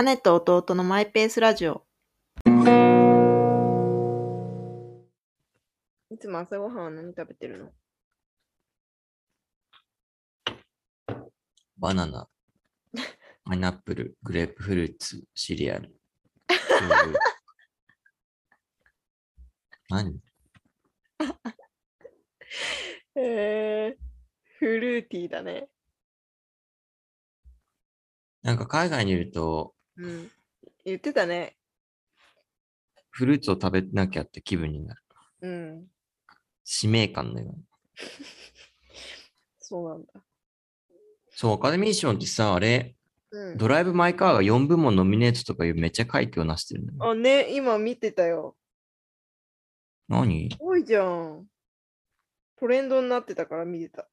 姉と弟のマイペースラジオ。いつも朝ごはんは何食べてるの？バナナ、パイナップル、グレープフルーツ、シリアル。何？えー、フルーティーだね。なんか海外にいると、うん。言ってたね。フルーツを食べなきゃって気分になる。うん。使命感のような。そうなんだ。そう、アカデミー賞ってさ、あれ、うん。ドライブ・マイ・カーが4部門ノミネートとかいうめっちゃ快挙を成してるんだよ。あ、ね、今見てたよ。何？いすごいじゃん。トレンドになってたから見てた。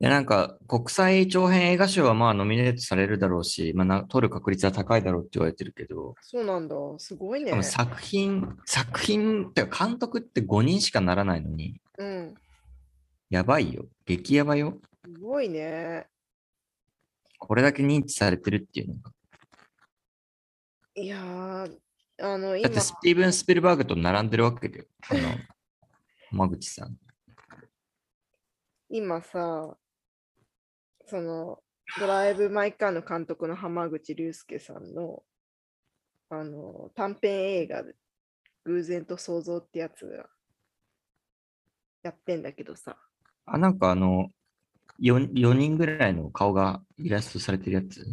や、なんか、国際長編映画賞はまあノミネートされるだろうし、まあな、取る確率は高いだろうって言われてるけど、そうなんだ。すごいね作品、作品ってか監督って5人しかならないのに、うん。やばいよ。激ヤバよ。すごいね。これだけ認知されてるっていうのが。いやー、あの、今だって、スティーブン・スピルバーグと並んでるわけだよ。あの、浜口さん。今さ、その、ドライブ・マイ・カーの監督の浜口竜介さんの、あの、短編映画で、偶然と想像ってやつがやってんだけどさ、あ、なんかあの、4, 4人ぐらいの顔がイラストされてるやつ？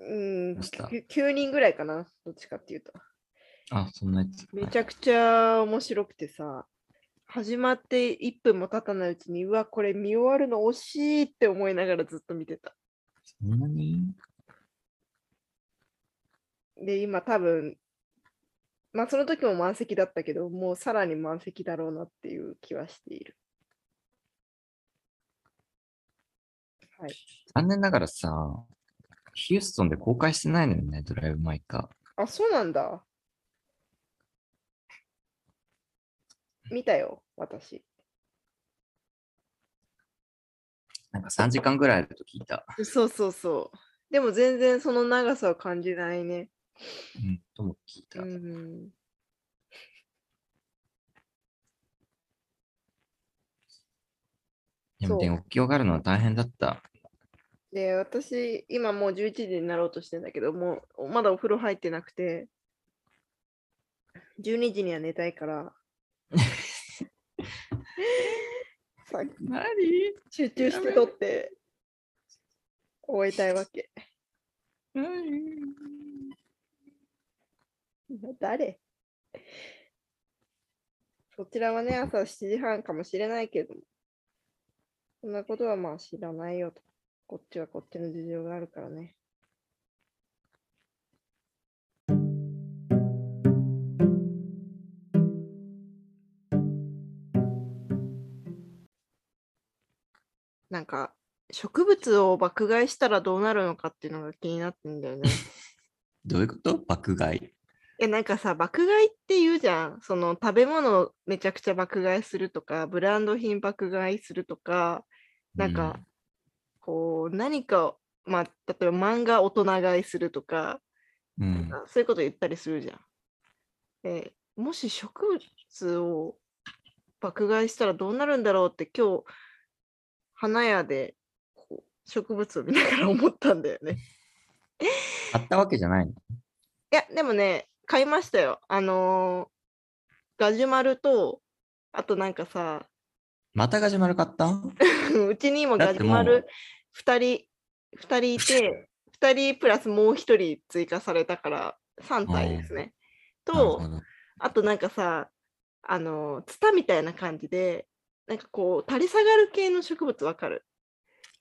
うん、どうした9 9人ぐらいかな、どっちかっていうと。あ、そんなやつ。めちゃくちゃ面白くてさ、始まって1分も経たないうちに、うわ、これ見終わるの惜しいって思いながらずっと見てた。そんなに？で、今多分、まあその時も満席だったけど、もうさらに満席だろうなっていう気はしている。はい。残念ながらさ、ヒューストンで公開してないのよね、ドライブ・マイ・カあ、そうなんだ。見たよ、私。ー。なんか3時間ぐらいあると聞いた。そうそうそう。でも全然その長さを感じないね。うん、とも聞いた。うん。でもね、起き上がるのは大変だった。で、私、今もう11時になろうとしてんだけど、もうまだお風呂入ってなくて、12時には寝たいから、さ何？集中して撮って終えたいわけ。誰？そちらはね、朝7時半かもしれないけども、そんなことはまあ知らないよと。こっちはこっちの事情があるからね。なんか、植物を爆買いしたらどうなるのかっていうのが気になってんだよね。どういうこと？爆買い？え、なんかさ、爆買いって言うじゃん。その食べ物をめちゃくちゃ爆買いするとか、ブランド品爆買いするとか、なんか、こう、何か、まあ、例えば漫画大人買いするとか、うん、うん。そういうこと言ったりするじゃん。でもし植物を爆買いしたらどうなるんだろうって今日、花屋でこう植物を見ながら思ったんだよね。買ったわけじゃないの？いや、でもね、買いましたよ。あのーガジュマルと、あとなんかさ、またガジュマル買った？うちにもガジュマル2人、二人いて、2人プラスもう1人追加されたから3体ですね。と、あとなんかさ、あのー、ツタみたいな感じで、なんかこう、垂れ下がる系の植物わかる？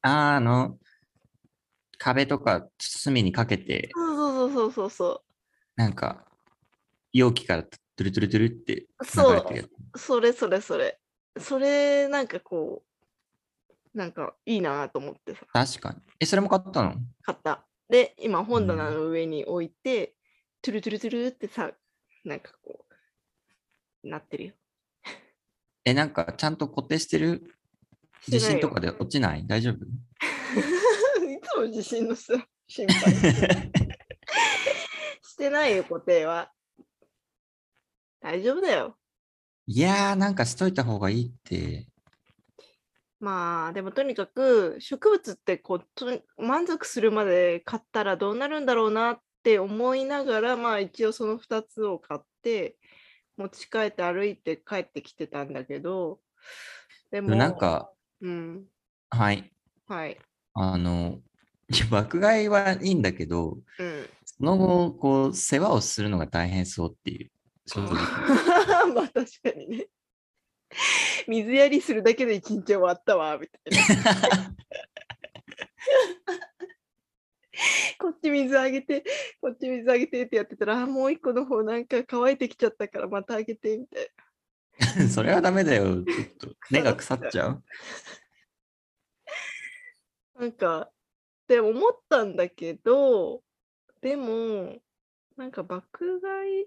あーあの、壁とか隅にかけて、そうそうそうそうそなんか、容器からトゥルトゥルトゥルって流そうれてるやつ。う。それそれそれ。それ、なんかこう、なんかいいなと思ってさ。確かに。え、それも買ったの？買った。で、今本棚の上に置いて、トゥルトゥルトゥルってさ、なんかこう、なってるよ。え、なんかちゃんと固定してる？地震とかで落ちない？大丈夫？いつも地震のさ、心配。してないよ、固定は。大丈夫だよ。いやー、なんかしといた方がいいって。まあ、でもとにかく植物ってこう満足するまで買ったらどうなるんだろうなって思いながら、まあ一応その2つを買って、持ち帰って歩いて帰ってきてたんだけど、ででも、もなんか、うん、はい。はい。あの、いや爆買いはいいんだけど、うん。その後、こう、世話をするのが大変そうっていう。正直。まあ確かにね。水やりするだけで一日終わったわ、みたいな。こっち水あげて、こっち水あげてってやってたら、あもう一個の方なんか乾いてきちゃったからまたあげて、みたい それはダメだよ。ちょっと 根が腐っちゃう。な。なんか、って思ったんだけど、でも、なんか爆買い、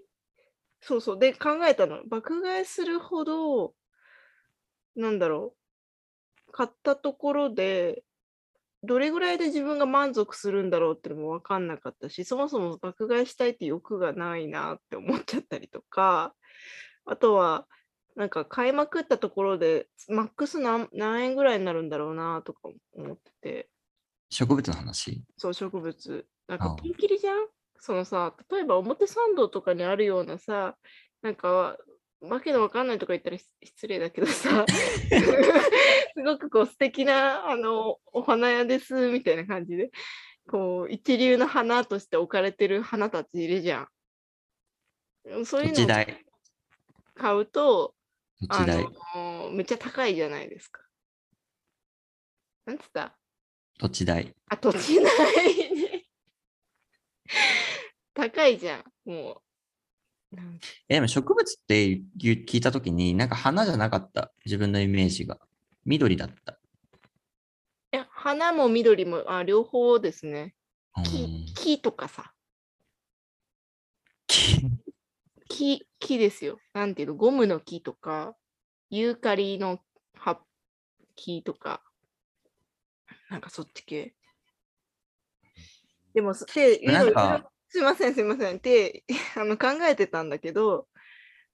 そうそう、で考えたの。爆買いするほど、なんだろう、買ったところで、どれぐらいで自分が満足するんだろうってのも分かんなかったし、そもそも爆買いしたいって欲がないなって思っちゃったりとか、あとは、なんか買いまくったところで、マックス何何円ぐらいになるんだろうなとか思ってて、植物の話？そう、植物。なんかピンキリじゃん？そのさ、例えば表参道とかにあるようなさ、なんか、わけのわかんないとか言ったら失失礼だけどさ、すごくこう素敵なあのお花屋ですみたいな感じで、こう一流の花として置かれてる花たちいるじゃん。そういうのを代。買うと、あ。のめっちゃ高いじゃないですか。なんつった？土地代。あ、土地代ね。高いじゃん、もう。えでも植物って聞いたときに、なんか花じゃなかった。自分のイメージが。緑だった。いや花も緑もあ両方ですね。う木ん。木とかさ。き木木ですよ。なんていうの？ゴムの木とかユーカリの葉木とか。なんかそっち系。でもそでいろいろなんかすいませんすいません。って あの考えてたんだけど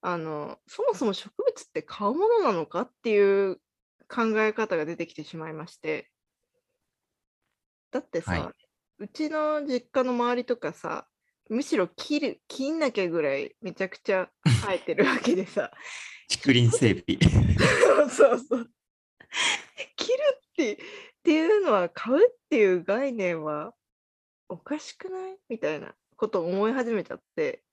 あのそもそも植物って買うものなのかっていう考え方が出てきてしまいまして。だってさ、はうちの実家の周りとかさむしろ切る切んなきゃぐらいめちゃくちゃ生えてるわけでさ。竹林整備。そうそうそう。切るってっていうのは買うっていう概念はおかしくない？みたいなことを思い始めちゃって。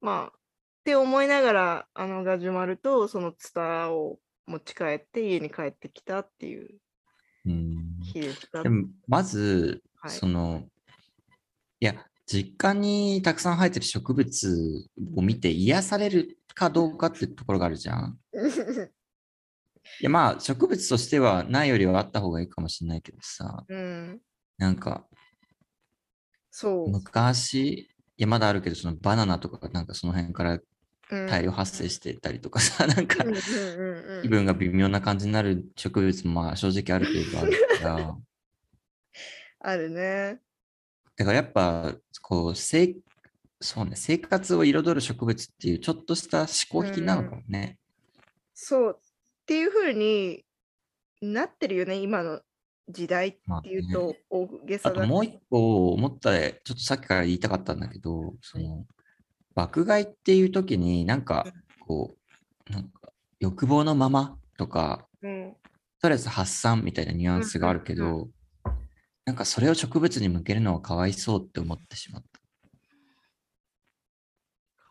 まあって思いながらあのガジュマルとそのツタを持ち帰って家に帰ってきたっていううん。日でした。でも、まず、はい。その、いや、実家にたくさん生えてる植物を見て癒されるかどうかってところがあるじゃん。いや、まあ、植物としてはないよりはあった方がいいかもしれないけどさ、うん、なんか、そう。昔、いや、まだあるけど、そのバナナとかがなんかその辺からうん大量発生してたりとかさ、なんかうんうんうんうん気分が微妙な感じになる植物もまあ正直ある程度あるから、あるね。だからやっぱ、こう、生そうね、生活を彩る植物っていうちょっとした嗜好品なのかもね。そう。っていう風になってるよね、今の時代っていうと大げあさだともう一個思ったで、ちょっとさっきから言いたかったんだけど、その、爆買いっていう時になんか、こう、なんか欲望のままとか、うん、ストレス発散みたいなニュアンスがあるけうんうんど、なんかそれを植物に向けるのはかわいそうって思ってしまった。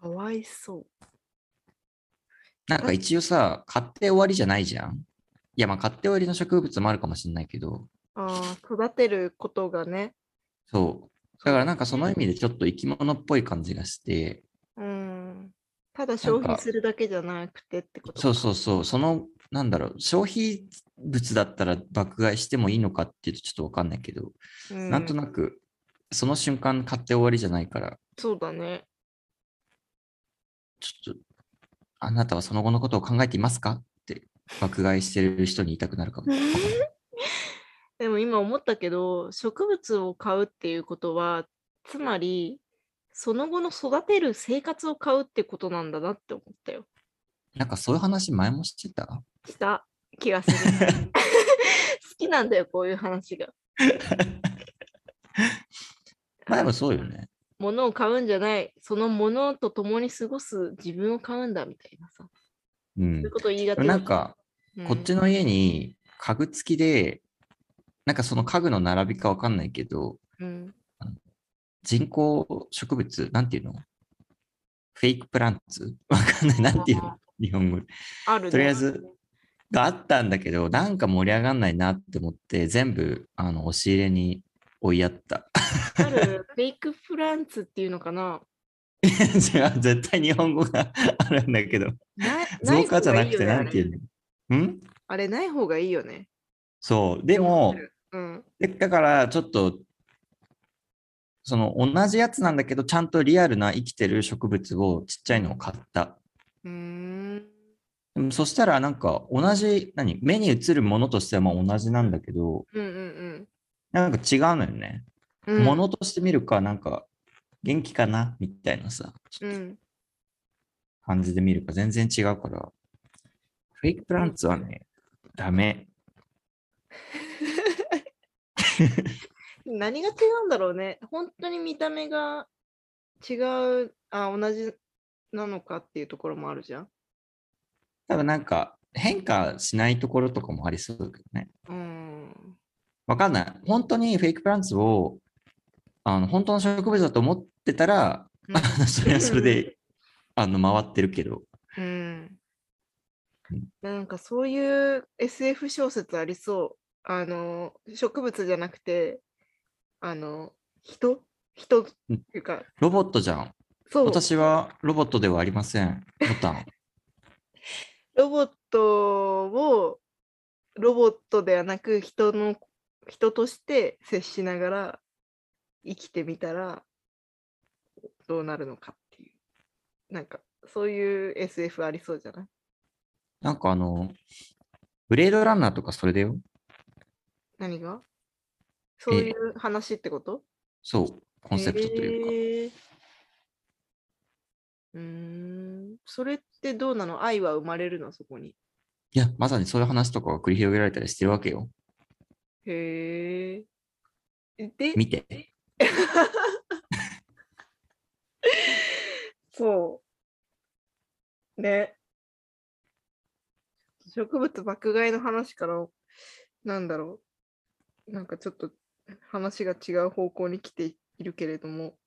かわいそう。なんか一応さ、買って終わりじゃないじゃん。いや、まあ買って終わりの植物もあるかもしれないけど、ああ、育てることがね。そう。だからなんかその意味でちょっと生き物っぽい感じがして、うん。ただ消費するだけじゃなくてってことか。そうそうそう、その、なんだろう、消費物だったら爆買いしてもいいのかっていうとちょっとわかんないけど、うんなんとなく、その瞬間買って終わりじゃないから、そうだね。ちょっと、あなたはその後のことを考えていますか？爆買いしてる人に言いたくなるかも。でも今思ったけど、植物を買うっていうことは、つまり、その後の育てる生活を買うってことなんだなって思ったよ。なんかそういう話前もしてた？した気がする。好きなんだよ、こういう話が。まあでもそうよね。物を買うんじゃない、その物と共に過ごす自分を買うんだみたいなそんういう。ことを言いがちだなんか、うんこっちの家に家具付きで、なんかその家具の並びかわかんないけど、うん。人工植物、なんていうの？フェイクプランツ？わかんない。なんていうの？日本語で。あるねとりあえず、があったんだけど、なんか盛り上がんないなって思って、全部、あの、押し入れに追いやった。あるフェイクプランツっていうのかな？絶対日本語があるんだけど、な造花じゃなくて、なんていうの？のん？あれない方がいいよね。そう。でも、うん。でだから、ちょっと、その同じやつなんだけど、ちゃんとリアルな生きてる植物をちっちゃいのを買った。うーん。そしたら、なんか同じ、何目に映るものとしてはまあ同じなんだけど、うんうんなんか違うのよね。うん。ものとして見るか、なんか元気かな？みたいなさ、うん。感じで見るか全然違うから、フェイクプランツはね、ダメ。何が違うんだろうね。本当に見た目が違う、あ、同じなのかっていうところもあるじゃん。多分なんか変化しないところとかもありそうだけどね。うん。わかんない。本当にフェイクプランツを、あの、本当の植物だと思ってたら、うん それはそれで、あの、回ってるけど。うんうん。なんかそういう SF 小説ありそう。あの、植物じゃなくて、あの、人？人？っていうか、ロボットじゃん。そう、私はロボットではありません。ボタン。ロボットをロボットではなく人の人として接しながら生きてみたらどうなるのかっていう。なんかそういう SF ありそうじゃない？なんかあの、ブレードランナーとかそれだよ。何が？そういう話ってこと？そう、コンセプトというか。へーうーん。それってどうなの？愛は生まれるの？そこに。いや、まさにそういう話とかが繰り広げられたりしてるわけよ。へえ。で、見て。そう。ね。植物爆買いの話から、なんだろう。なんかちょっと話が違う方向に来ているけれども、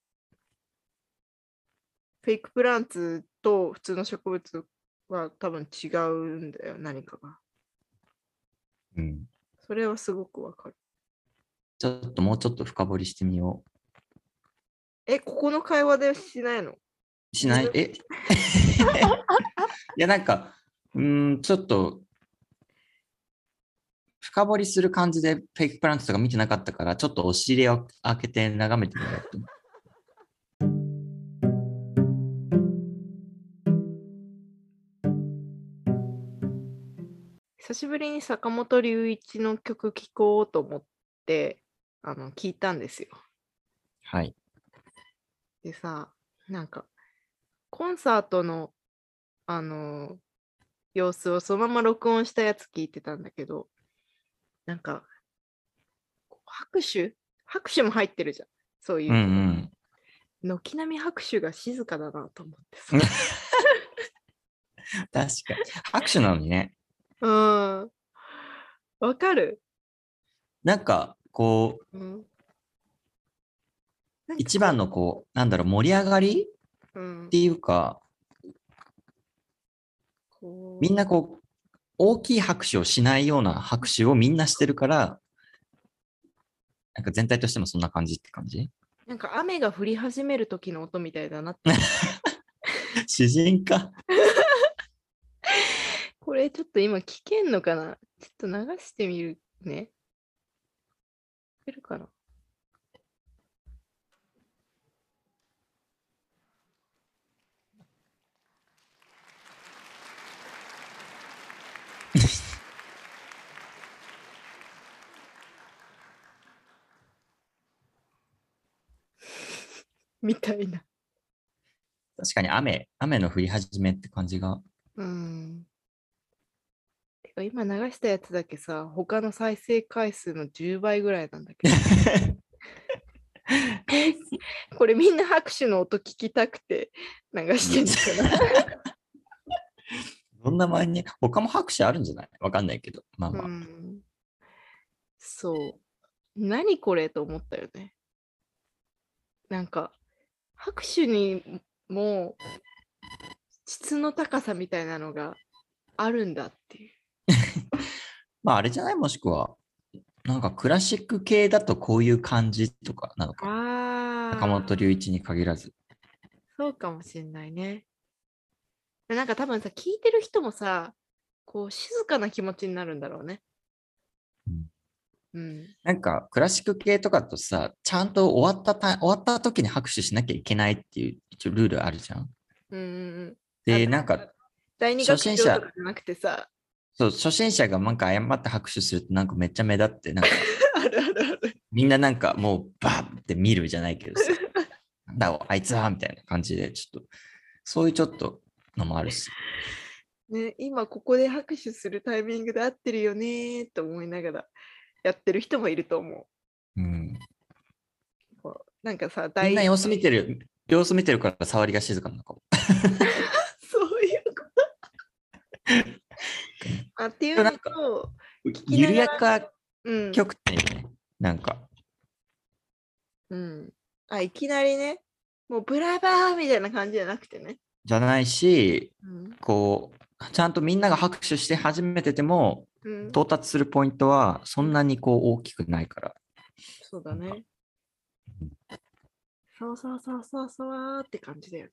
フェイクプランツと普通の植物は多分違うんだよ、何かが。うん。それはすごくわかる。ちょっともうちょっと深掘りしてみよえ、ここの会話でしないの？う。しない？え？いや、なんか、うーん、ちょっと、深掘りする感じでフェイクプランツとか見てなかったから、ちょっとお尻を開けて眺めてみようと思う。久しぶりに坂本龍一の曲聴こうと思ってあの聞いたんですよ。はい。でさ、なんかコンサートのあの様子をそのまま録音したやつ聞いてたんだけど、なんか拍手？拍手も入ってるじゃん。そういうう。んうん。軒並み拍手が静かだなと思ってさ。確かに。拍手なのにね。うん。わかる、なんか、こう、うん、一番のこう、なんだろう、盛り上がり？うんっていうか、みんなこう、大きい拍手をしないような拍手をみんなしてるから、なんか全体としてもそんな感じって感じ？なんか雨が降り始める時の音みたいだなって。詩人か？これちょっと今聞けんのかな？ちょっと流してみるね。聞けるかな？みたいな。確かに雨、雨の降り始めって感じが。うん。てか今流したやつだけさ、他の再生回数の10倍ぐらいなんだけど。これみんな拍手の音聞きたくて流してんだかそ んな前に、他も拍手あるんじゃない？わかんないけど。まあまら。あ。うん。そう。何これと思ったよね。なんか、拍手にも質の高さみたいなのがあるんだっていう。まああれじゃない？もしくは、なんかクラシック系だとこういう感じとかなのか。ああ。坂本龍一に限らず。そうかもしれないね。でなんか多分さ、聞いてる人もさ、こう静かな気持ちになるんだろうね。うんうん。なんかクラシック系とかとさ、ちゃんと終わったた終わった時に拍手しなきゃいけないっていう一応ルールあるじゃん。うん。で、あなんか、第二学初心者長とかじゃなくてさ、そう、初心者がなんか誤って拍手するとなんかめっちゃ目立って、なんか あるあるある。みんななんかもうバーって見るじゃないけどさ、なんだあいつはみたいな感じで、ちょっと、そういうちょっとのもあるし。ね、今ここで拍手するタイミングで合ってるよねーと思いながらやってる人もいると思うん。う。こうなんかさ、みん第な様子見てる、様子見てるから触りが静かなのかも。そういうこと。あっていうのと、緩やかうん、極端にね、なんか、うん。あ、いきなりね、もうブラバーみたいな感じじゃなくてね。じゃないし、うん。こう、ちゃんとみんなが拍手して始めてても、うん、到達するポイントはそんなにこう大きくないから。そうだね。そうそうそうそうそうって感じだよね。